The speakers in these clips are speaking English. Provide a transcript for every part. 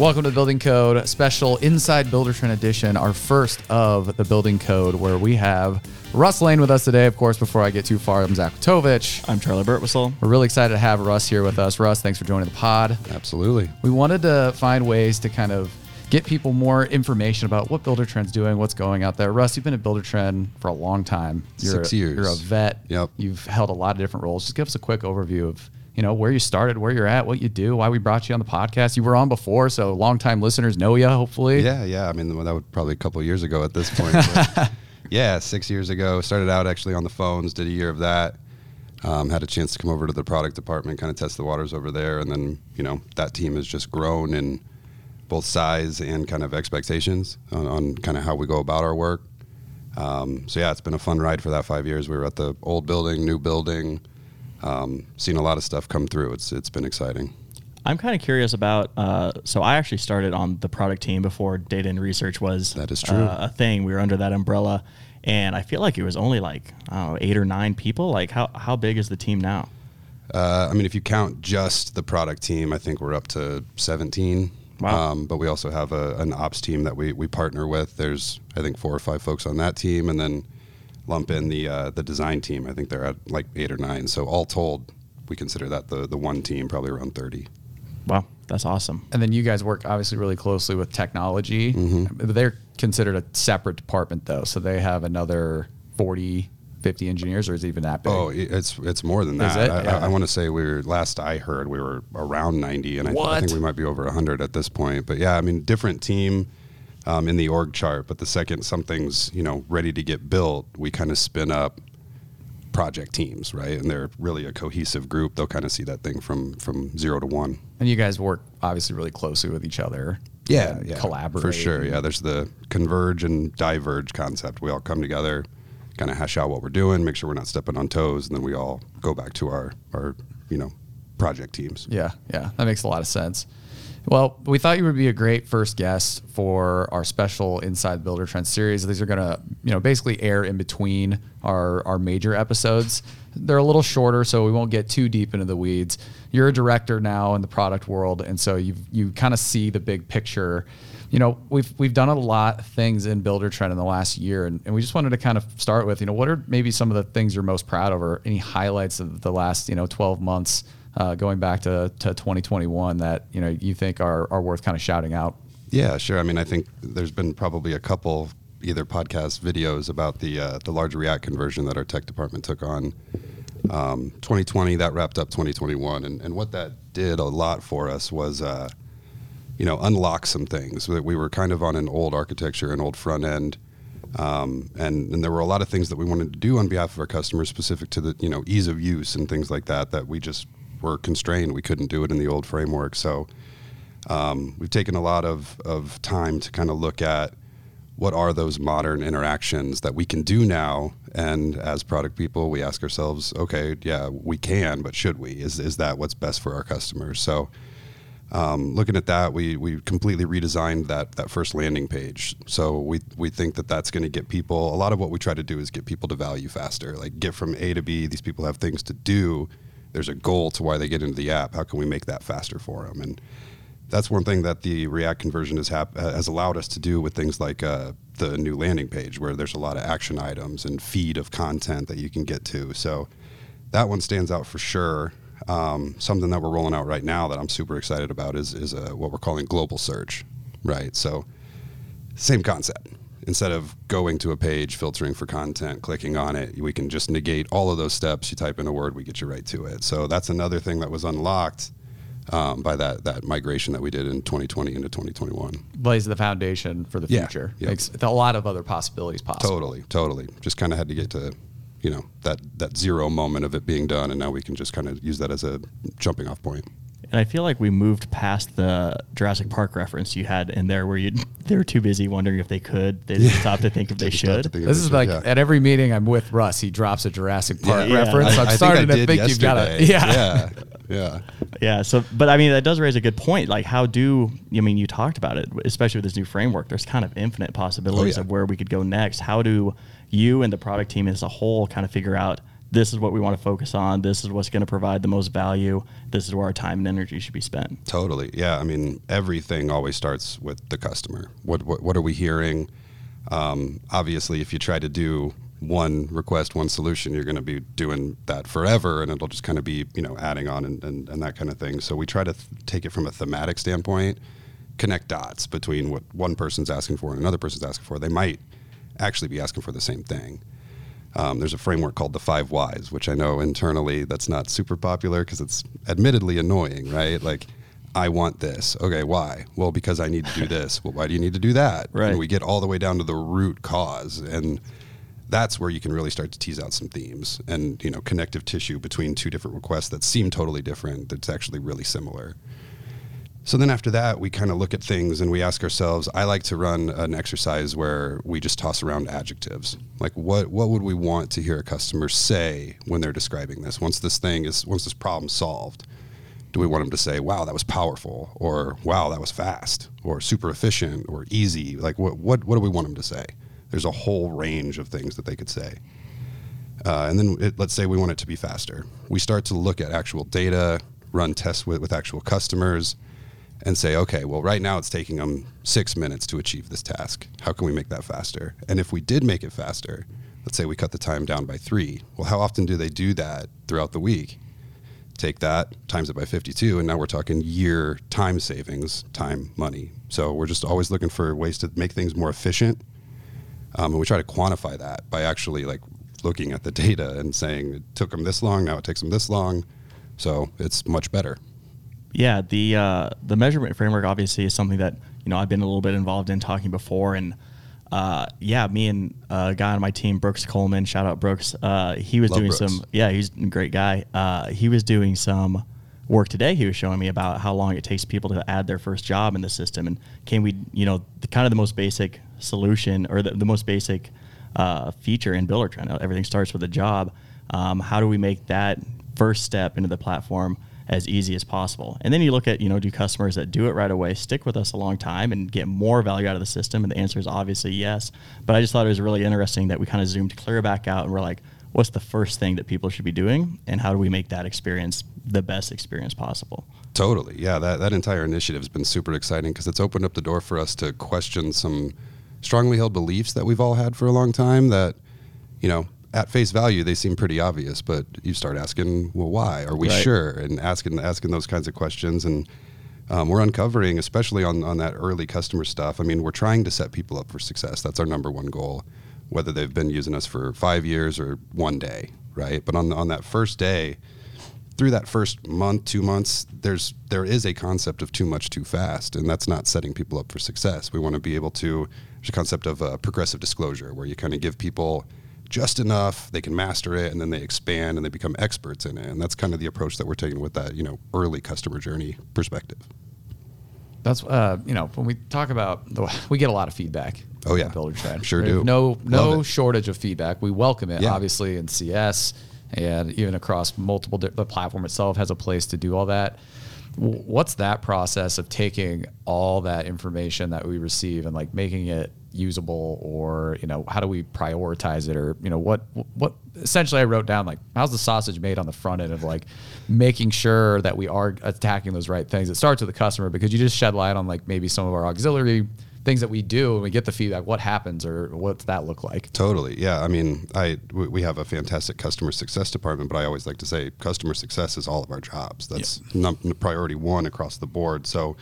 Welcome to Building Code special Inside Buildertrend edition, our first of the Building Code, where we have Russ Lane with us today. Of course, before I get too far, I'm Zach Tovich. I'm Charley Burtwhistle. We're really excited to have Russ here with us. Russ, thanks for joining the pod. Absolutely. We wanted to find ways to kind of get people more information about what Buildertrend's doing, what's going out there. Russ, you've been at Buildertrend for a long time. You're Six a, years. You're a vet. Yep. You've held a lot of different roles. Just give us a quick overview of you know where you started, where you're at, what you do, why we brought you on the podcast. You were on before, so longtime listeners know you. Hopefully, Yeah, yeah. I mean, that was probably a couple of years ago at this point. yeah, six years ago. Started out actually on the phones. Did a year of that. Um, had a chance to come over to the product department, kind of test the waters over there, and then you know that team has just grown in both size and kind of expectations on, on kind of how we go about our work. Um, so yeah, it's been a fun ride for that five years. We were at the old building, new building, um, seen a lot of stuff come through. It's it's been exciting. I'm kind of curious about. Uh, so I actually started on the product team before data and research was That is true. uh, a thing. We were under that umbrella, and I feel like it was only like know, eight or nine people. Like how how big is the team now? Uh, I mean, if you count just the product team, I think we're up to 17. Wow. Um, but we also have a, an ops team that we, we partner with. There's, I think, four or five folks on that team, and then lump in the uh, the design team. I think they're at like eight or nine. So all told, we consider that the the one team, probably around 30. Wow, that's awesome. and then you guys work obviously really closely with technology. Mm-hmm. They're considered a separate department though, so they have another 40, 50 engineers, or is it even that big? Oh, it's it's more than Is that. it? I, Yeah. I, I want to say we were last I heard we were around 90, and I, I think we might be over 100 at this point. But yeah, I mean, different team um, in the org chart. But the second something's you know ready to get built, we kind of spin up project teams, right? And they're really a cohesive group. They'll kind of see that thing from from zero to one. And you guys work obviously really closely with each other. Yeah, yeah, collaborate for sure. Yeah, there's the converge and diverge concept. We all come together, kind of hash out what we're doing, make sure we're not stepping on toes, and then we all go back to our our you know project teams. Yeah, yeah, that makes a lot of sense. Well, we thought you would be a great first guest for our special Inside Buildertrend series. These are going to, you know, basically air in between our our major episodes. They're a little shorter, so we won't get too deep into the weeds. You're a director now in the product world, and so you you kind of see the big picture. You know, we've we've done a lot of things in Buildertrend in the last year, and, and we just wanted to kind of start with, you know, what are maybe some of the things you're most proud of, or any highlights of the last, you know, 12 months uh, going back to, to 2021 that you know you think are, are worth kind of shouting out? Yeah, sure. I mean, I think there's been probably a couple either podcast videos about the uh, the large React conversion that our tech department took on. Um, 2020 that wrapped up 2021, and, and what that did a lot for us was, uh, you know, unlock some things. That we were kind of on an old architecture, an old front end, um, and and there were a lot of things that we wanted to do on behalf of our customers, specific to the you know ease of use and things like that. That we just were constrained. We couldn't do it in the old framework. So um, we've taken a lot of, of time to kind of look at what are those modern interactions that we can do now. And as product people, we ask ourselves, okay, yeah, we can, but should we? Is, is that what's best for our customers? So um, looking at that, we, we completely redesigned that, that first landing page. So we, we think that that's going to get people, a lot of what we try to do is get people to value faster, like get from A to B. These people have things to do. There's a goal to why they get into the app. How can we make that faster for them? And that's one thing that the React conversion has hap- has allowed us to do with things like uh, the new landing page, where there's a lot of action items and feed of content that you can get to. So that one stands out for sure. Um, something that we're rolling out right now that I'm super excited about is is uh, what we're calling global search, right? So same concept. Instead of going to a page, filtering for content, clicking on it, we can just negate all of those steps. You type in a word, we get you right to it. So that's another thing that was unlocked um, by that that migration that we did in 2020 into 2021. Lays the foundation for the Yeah, future. yep. Makes a lot of other possibilities possible. Totally, totally. Just kind of had to get to, you know, that that zero moment of it being done, and now we can just kind of use that as a jumping off point. And I feel like we moved past the Jurassic Park reference you had in there, where you they were too busy wondering if they could. They didn't stop to think if they Didn't stop to should. think This is should, like yeah. at every meeting I'm with Russ, he drops a Jurassic Park Yeah. reference. I- I'm I starting think I to did think you've got to. yesterday. Yeah. yeah, yeah. Yeah. So, but I mean, that does raise a good point. Like, how do I mean? You talked about it, especially with this new framework. There's kind of infinite possibilities Oh, yeah. of where we could go next. How do you and the product team as a whole kind of figure out this is what we want to focus on. This is what's going to provide the most value. This is where our time and energy should be spent. Totally. Yeah. I mean, everything always starts with the customer. What what, what are we hearing? Um, obviously, if you try to do one request, one solution, you're going to be doing that forever, and it'll just kind of be you know adding on and, and, and that kind of thing. So we try to th- take it from a thematic standpoint, connect dots between what one person's asking for and another person's asking for. They might actually be asking for the same thing. Um, there's a framework called the five whys, which I know internally that's not super popular because it's admittedly annoying, right? Like, I want this. Okay, why? Well, because I need to do this. Well, why do you need to do that? Right. And we get all the way down to the root cause, and that's where you can really start to tease out some themes and you know connective tissue between two different requests that seem totally different. That's actually really similar. So then after that, we kind of look at things and we ask ourselves. I like to run an exercise where we just toss around adjectives. Like what what would we want to hear a customer say when they're describing this? Once this thing is once this problem solved, do we want them to say, "Wow, that was powerful," or "Wow, that was fast," or "super efficient," or "easy"? Like what what what do we want them to say? There's a whole range of things that they could say. Uh, and then it, let's say we want it to be faster. We start to look at actual data, run tests with, with actual customers, and say, okay, well, right now it's taking them six minutes to achieve this task. How can we make that faster? And if we did make it faster, let's say we cut the time down by three. Well, how often do they do that throughout the week? Take that, times it by 52, and now we're talking year time savings, time, money. So we're just always looking for ways to make things more efficient. Um, and we try to quantify that by actually like looking at the data and saying it took them this long, now it takes them this long. So it's much better. Yeah, the uh, the measurement framework obviously is something that you know I've been a little bit involved in talking before, and uh, yeah, me and a guy on my team, Brooks Coleman, shout out Brooks. Uh, he was Love doing Brooks. some. Yeah, he's a great guy. Uh, he was doing some work today. He was showing me about how long it takes people to add their first job in the system, and can we, you know, the kind of the most basic solution or the, the most basic uh, feature in Buildertrend. Everything starts with a job. Um, how do we make that first step into the platform? As easy as possible. And then you look at, you know, do customers that do it right away stick with us a long time and get more value out of the system? And the answer is obviously yes. But I just thought it was really interesting that we kind of zoomed clear back out and we're like, what's the first thing that people should be doing? And how do we make that experience the best experience possible? Totally. Yeah, that, that entire initiative has been super exciting because it's opened up the door for us to question some strongly held beliefs that we've all had for a long time that, you know, at face value they seem pretty obvious, but you start asking, well, why? Are we Right. sure? And asking asking those kinds of questions and um, we're uncovering, especially on, on that early customer stuff. I mean, we're trying to set people up for success. That's our number one goal, whether they've been using us for five years or one day, right? But on on that first day, through that first month, two months, there's there is a concept of too much too fast, and that's not setting people up for success. We want to be able to. There's a concept of uh, progressive disclosure where you kind of give people just enough, they can master it, and then they expand and they become experts in it. And that's kind of the approach that we're taking with that, you know, early customer journey perspective. That's uh, you know when we talk about the, we get a lot of feedback. Oh, yeah. Buildertrend. Sure There's do. No no shortage of feedback. We welcome it Yeah. obviously in CS and even across multiple. The platform itself has a place to do all that. What's that process of taking all that information that we receive and like making it usable, or you know, how do we prioritize it, or you know, what what essentially I wrote down like how's the sausage made on the front end of like making sure that we are attacking those right things. It starts with the customer because you just shed light on like maybe some of our auxiliary things that we do and we get the feedback. What happens, or what's that look like? Totally. Yeah. I mean, I we have a fantastic customer success department, but I always like to say customer success is all of our jobs. That's num- priority one across the board. So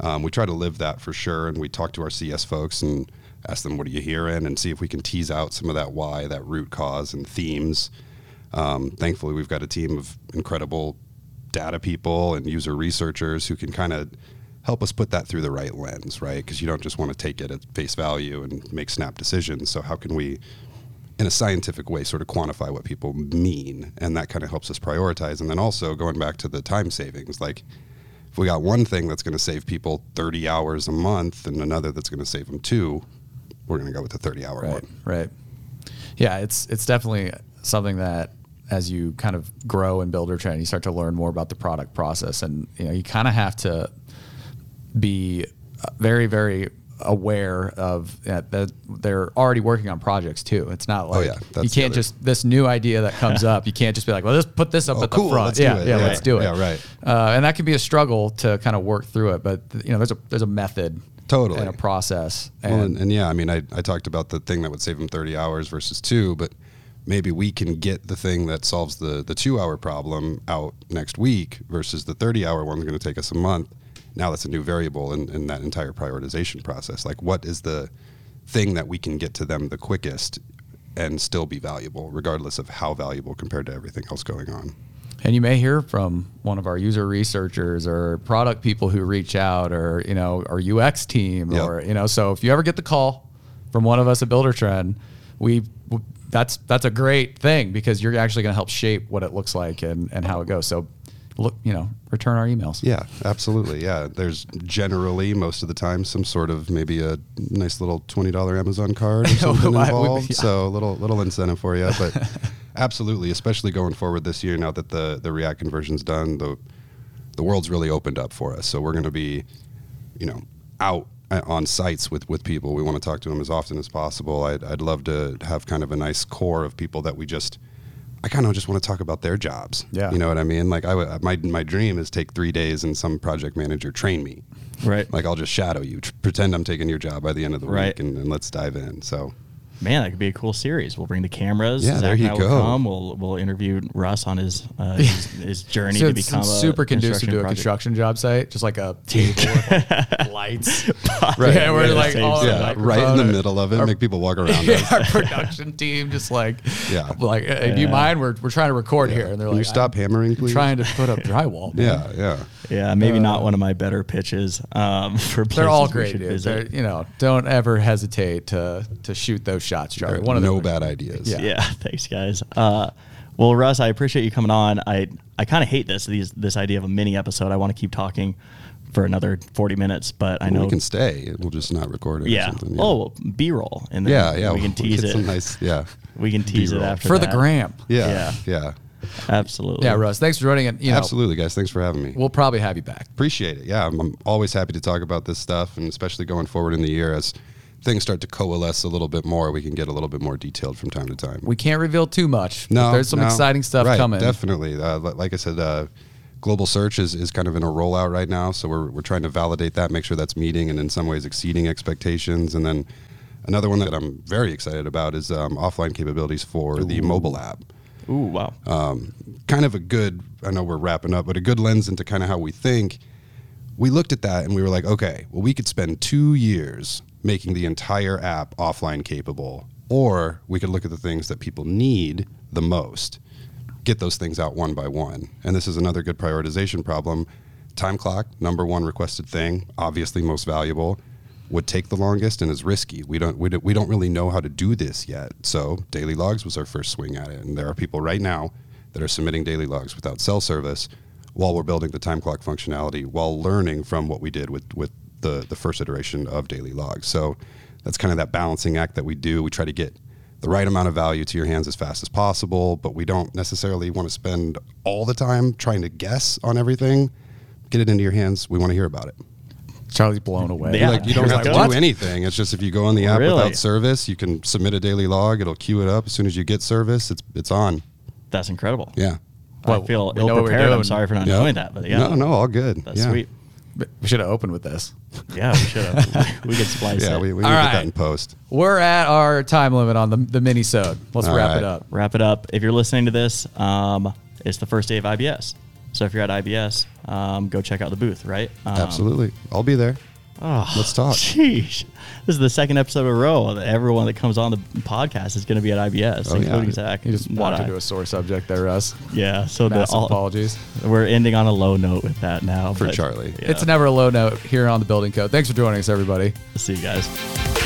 um, we try to live that for sure, and we talk to our CS folks and ask them, "What are you hearing?" and see if we can tease out some of that why, that root cause, and themes. Um, thankfully, we've got a team of incredible data people and user researchers who can kind of help us put that through the right lens, right? Because you don't just want to take it at face value and make snap decisions. So, how can we, in a scientific way, sort of quantify what people mean? And that kind of helps us prioritize. And then also going back to the time savings, like if we got one thing that's going to save people 30 hours a month and another that's going to save them two, we're going to go with the 30 hour Right, one. right. Yeah, it's it's definitely something that as you kind of grow and build your trend, you start to learn more about the product process, and you know you kind of have to be very very aware of that, that they're already working on projects too. It's not like Oh, yeah, you can't just this new idea that comes up. You can't just be like, well, let's put this up Oh, at the front. yeah, yeah, Yeah, let's do it. yeah, right. Uh, and that can be a struggle to kind of work through it, but you know, there's a there's a method Totally. and a process. And, Well, and, and yeah, I mean, I, I talked about the thing that would save them 30 hours versus two, but maybe we can get the thing that solves the, the two hour problem out next week versus the 30 hour one's going to take us a month. Now that's a new variable in, in that entire prioritization process. Like, what is the thing that we can get to them the quickest and still be valuable, regardless of how valuable compared to everything else going on? And you may hear from one of our user researchers or product people who reach out or, you know, our UX team Yep. or, you know, so if you ever get the call from one of us at Buildertrend, we that's that's a great thing because you're actually going to help shape what it looks like and, and how it goes. So look, you know, return our emails. Yeah, absolutely. Yeah, there's generally most of the time some sort of maybe a nice little twenty dollar Amazon card or something involved. yeah. So a little little incentive for you, but absolutely, especially going forward this year now that the the React conversion's done, the the world's really opened up for us. So we're going to be, you know, out uh, on sites with with people. We want to talk to them as often as possible. I'd I'd love to have kind of a nice core of people that we just. I kind of just want to talk about their jobs. Yeah. You know what I mean? Like I w- uh, my my dream is take 3 days and some project manager train me. Right. Like I'll just shadow you, pretend I'm taking your job by the end of the Right. week and, and let's dive in. So Man, that could be a cool series. We'll bring the cameras. Yeah, Zach there and you I will go. Come. We'll we'll interview Russ on his uh, his, his journey So to become a super conducive construction to a project. construction job site, just like a table with like lights. Right. Yeah, we're Yeah, like all yeah, right in the middle of it, our- make people walk around yeah, us. our production team just like, Yeah. like, hey, do you mind? We're, we're trying to record here, and they're Can like, you stop hammering, please? trying to put up drywall. man." Yeah, yeah. Yeah, maybe Uh, not one of my better pitches um, for places They're all great, should dude. visit. They're, you know, don't ever hesitate to to shoot those shots, Charley. There are One of no the, bad ideas. Yeah. Yeah, thanks, guys. Uh, well, Russ, I appreciate you coming on. I I kind of hate this these this idea of a mini episode. I want to keep talking for another forty minutes, but I Well, know we can stay. We'll just not record it. Or yeah. something. Oh, B roll, and then yeah, yeah. we can we'll tease it. Nice, yeah, we can tease it B-roll. after for the that. gram. yeah, Yeah. yeah. Absolutely. Yeah, Russ. Thanks for joining. it. You know, Absolutely, guys. Thanks for having me. We'll probably have you back. Appreciate it. Yeah, I'm, I'm always happy to talk about this stuff, and especially going forward in the year as things start to coalesce a little bit more, we can get a little bit more detailed from time to time. We can't reveal too much. No, there's some no. exciting stuff Right, coming. Definitely. Uh, like I said, uh, global search is, is kind of in a rollout right now, so we're we're trying to validate that, make sure that's meeting and in some ways exceeding expectations, and then. Another one that I'm very excited about is um, offline capabilities for the mobile app. Ooh, wow. Um, kind of a good, I know we're wrapping up, but a good lens into kind of how we think. We looked at that and we were like, okay, well, we could spend two years making the entire app offline capable, or we could look at the things that people need the most, get those things out one by one. And this is another good prioritization problem. Time clock, number one requested thing, obviously most valuable, would take the longest and is risky. We don't, we don't we don't really know how to do this yet. So daily logs was our first swing at it, and there are people right now that are submitting daily logs without cell service while we're building the time clock functionality while learning from what we did with with the the first iteration of daily logs. So that's kind of that balancing act that we do. We try to get the right amount of value to your hands as fast as possible, but we don't necessarily want to spend all the time trying to guess on everything. Get it into your hands. We want to hear about it. Charley's blown away. Yeah. Like you don't Here's have to what? do anything. It's just if you go on the app Really? without service, you can submit a daily log. It'll queue it up as soon as you get service. It's it's on. That's incredible. Yeah. Well, I feel we know what we're ill prepared. I'm sorry for not Yeah. knowing that, but yeah. No, no, all good. That's yeah. sweet. We should have opened with this. Yeah, we should have. we could splice Yeah, it. we, we All can get right. that in post. We're at our time limit on the the mini sode. Let's All wrap right. it up. wrap it up. If you're listening to this, um, it's the first day of IBS. So if you're at IBS, um, go check out the booth, right? Um, Absolutely. I'll be there. Oh, Let's talk. Sheesh. This is the second episode in a row that everyone that comes on the podcast is going to be at IBS, Oh, yeah. including Zach. You just Not walked I. into a sore subject there, Russ. Yeah, so the, Massive all, apologies. we're ending on a low note with that now. For but, Charley. yeah. It's never a low note here on the building code. Thanks for joining us, everybody. See you guys.